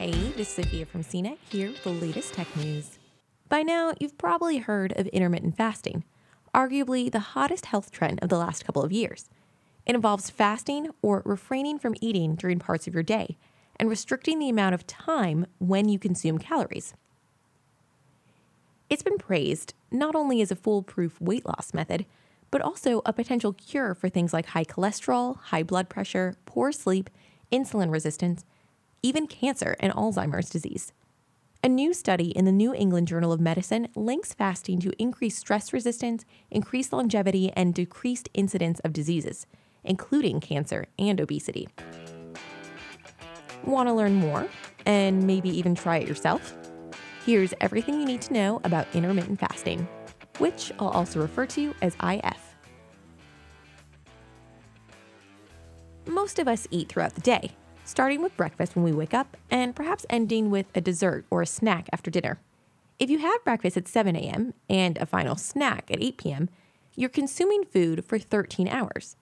Hey, this is Sophia from CNET here with the latest tech news. By now, you've probably heard of intermittent fasting, arguably the hottest health trend of the last couple of years. It involves fasting or refraining from eating during parts of your day and restricting the amount of time when you consume calories. It's been praised not only as a foolproof weight loss method, but also a potential cure for things like high cholesterol, high blood pressure, poor sleep, insulin resistance, even cancer and Alzheimer's disease. A new study in the New England Journal of Medicine links fasting to increased stress resistance, increased longevity, and decreased incidence of diseases, including cancer and obesity. Want to learn more and maybe even try it yourself? Here's everything you need to know about intermittent fasting, which I'll also refer to as IF. Most of us eat throughout the day, starting with breakfast when we wake up and perhaps ending with a dessert or a snack after dinner. If you have breakfast at 7 a.m. and a final snack at 8 p.m., you're consuming food for 13 hours.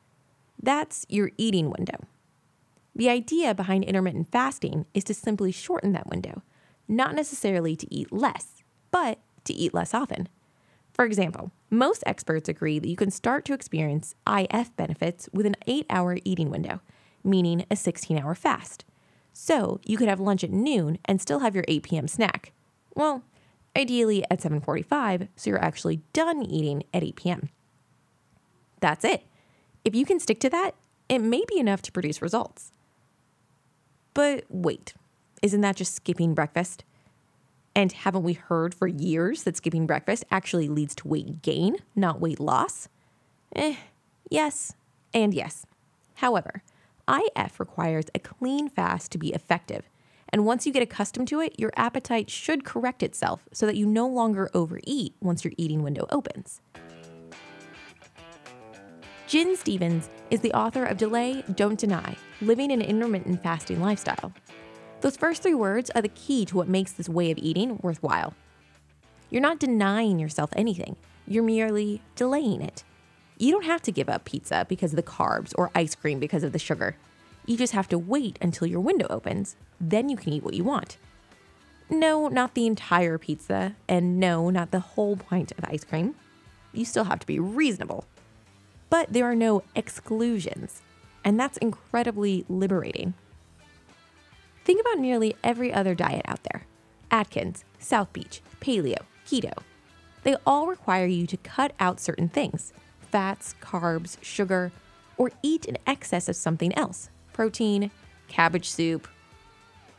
That's your eating window. The idea behind intermittent fasting is to simply shorten that window, not necessarily to eat less, but to eat less often. For example, most experts agree that you can start to experience IF benefits with an 8 hour eating window meaning a 16 hour fast. So you could have lunch at noon and still have your 8 p.m. snack. Well, ideally at 7:45, so you're actually done eating at 8 p.m. That's it. If you can stick to that, it may be enough to produce results. But wait, isn't that just skipping breakfast? And haven't we heard for years that skipping breakfast actually leads to weight gain, not weight loss? Eh, yes, and yes. However, IF requires a clean fast to be effective. And once you get accustomed to it, your appetite should correct itself so that you no longer overeat once your eating window opens. Gin Stephens is the author of Delay, Don't Deny Living an Intermittent Fasting Lifestyle. Those first three words are the key to what makes this way of eating worthwhile. You're not denying yourself anything, you're merely delaying it. You don't have to give up pizza because of the carbs or ice cream because of the sugar. You just have to wait until your window opens. Then you can eat what you want. No, not the entire pizza, and no, not the whole pint of ice cream. You still have to be reasonable. But there are no exclusions, and that's incredibly liberating. Think about nearly every other diet out there Atkins, South Beach, Paleo, Keto. They all require you to cut out certain things fats, carbs, sugar, or eat in excess of something else protein, cabbage soup.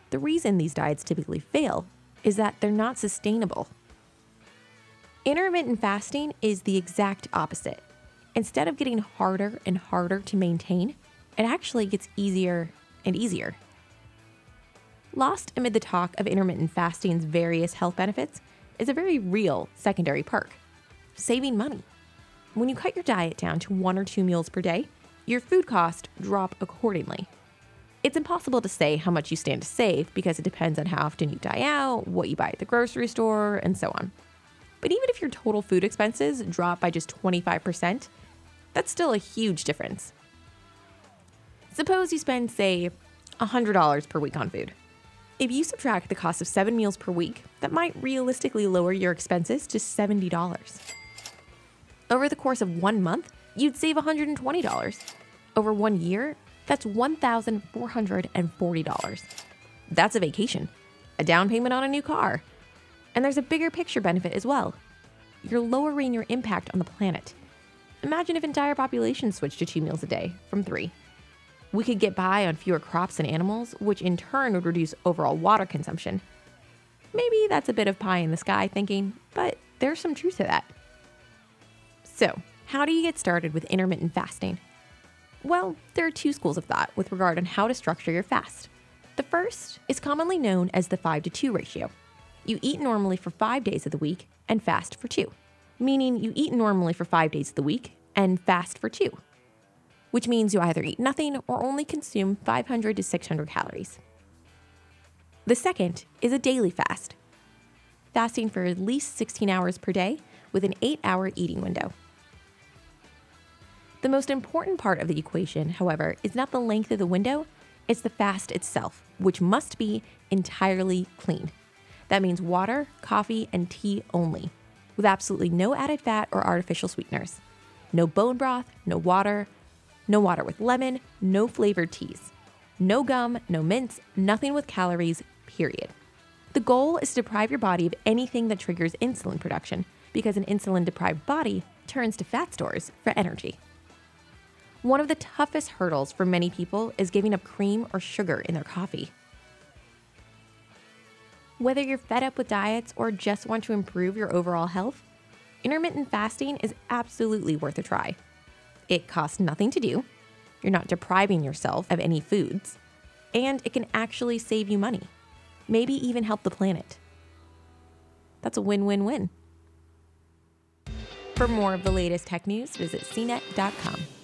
The reason these diets typically fail is that they're not sustainable. Intermittent fasting is the exact opposite. Instead of getting harder and harder to maintain, it actually gets easier and easier. Lost amid the talk of intermittent fasting's various health benefits is a very real secondary perk saving money. When you cut your diet down to one or two meals per day, your food costs drop accordingly. It's impossible to say how much you stand to save because it depends on how often you dine out, what you buy at the grocery store, and so on. But even if your total food expenses drop by just 25%, that's still a huge difference. Suppose you spend, say, $100 per week on food. If you subtract the cost of seven meals per week, that might realistically lower your expenses to $70. Over the course of one month, you'd save $120. Over one year, that's $1,440. That's a vacation, a down payment on a new car. And there's a bigger picture benefit as well. You're lowering your impact on the planet. Imagine if entire populations switched to two meals a day from three. We could get by on fewer crops and animals, which in turn would reduce overall water consumption. Maybe that's a bit of pie in the sky thinking, but there's some truth to that. So, how do you get started with intermittent fasting? Well, there are two schools of thought with regard on how to structure your fast. The first is commonly known as the 5 to 2 ratio. You eat normally for 5 days of the week and fast for 2, meaning you eat normally for 5 days of the week and fast for 2, which means you either eat nothing or only consume 500 to 600 calories. The second is a daily fast, fasting for at least 16 hours per day with an 8 hour eating window. The most important part of the equation, however, is not the length of the window, It's the fast itself, which must be entirely clean. That means water, coffee, and tea only, with absolutely no added fat or artificial sweeteners. No bone broth, no water, no water with lemon, no flavored teas. No gum, no mints, nothing with calories, period. The goal is to deprive your body of anything that triggers insulin production, because an insulin deprived body turns to fat stores for energy. One of the toughest hurdles for many people is giving up cream or sugar in their coffee. Whether you're fed up with diets or just want to improve your overall health, intermittent fasting is absolutely worth a try. It costs nothing to do, you're not depriving yourself of any foods, and it can actually save you money, maybe even help the planet. That's a win win win. For more of the latest tech news, visit cnet.com.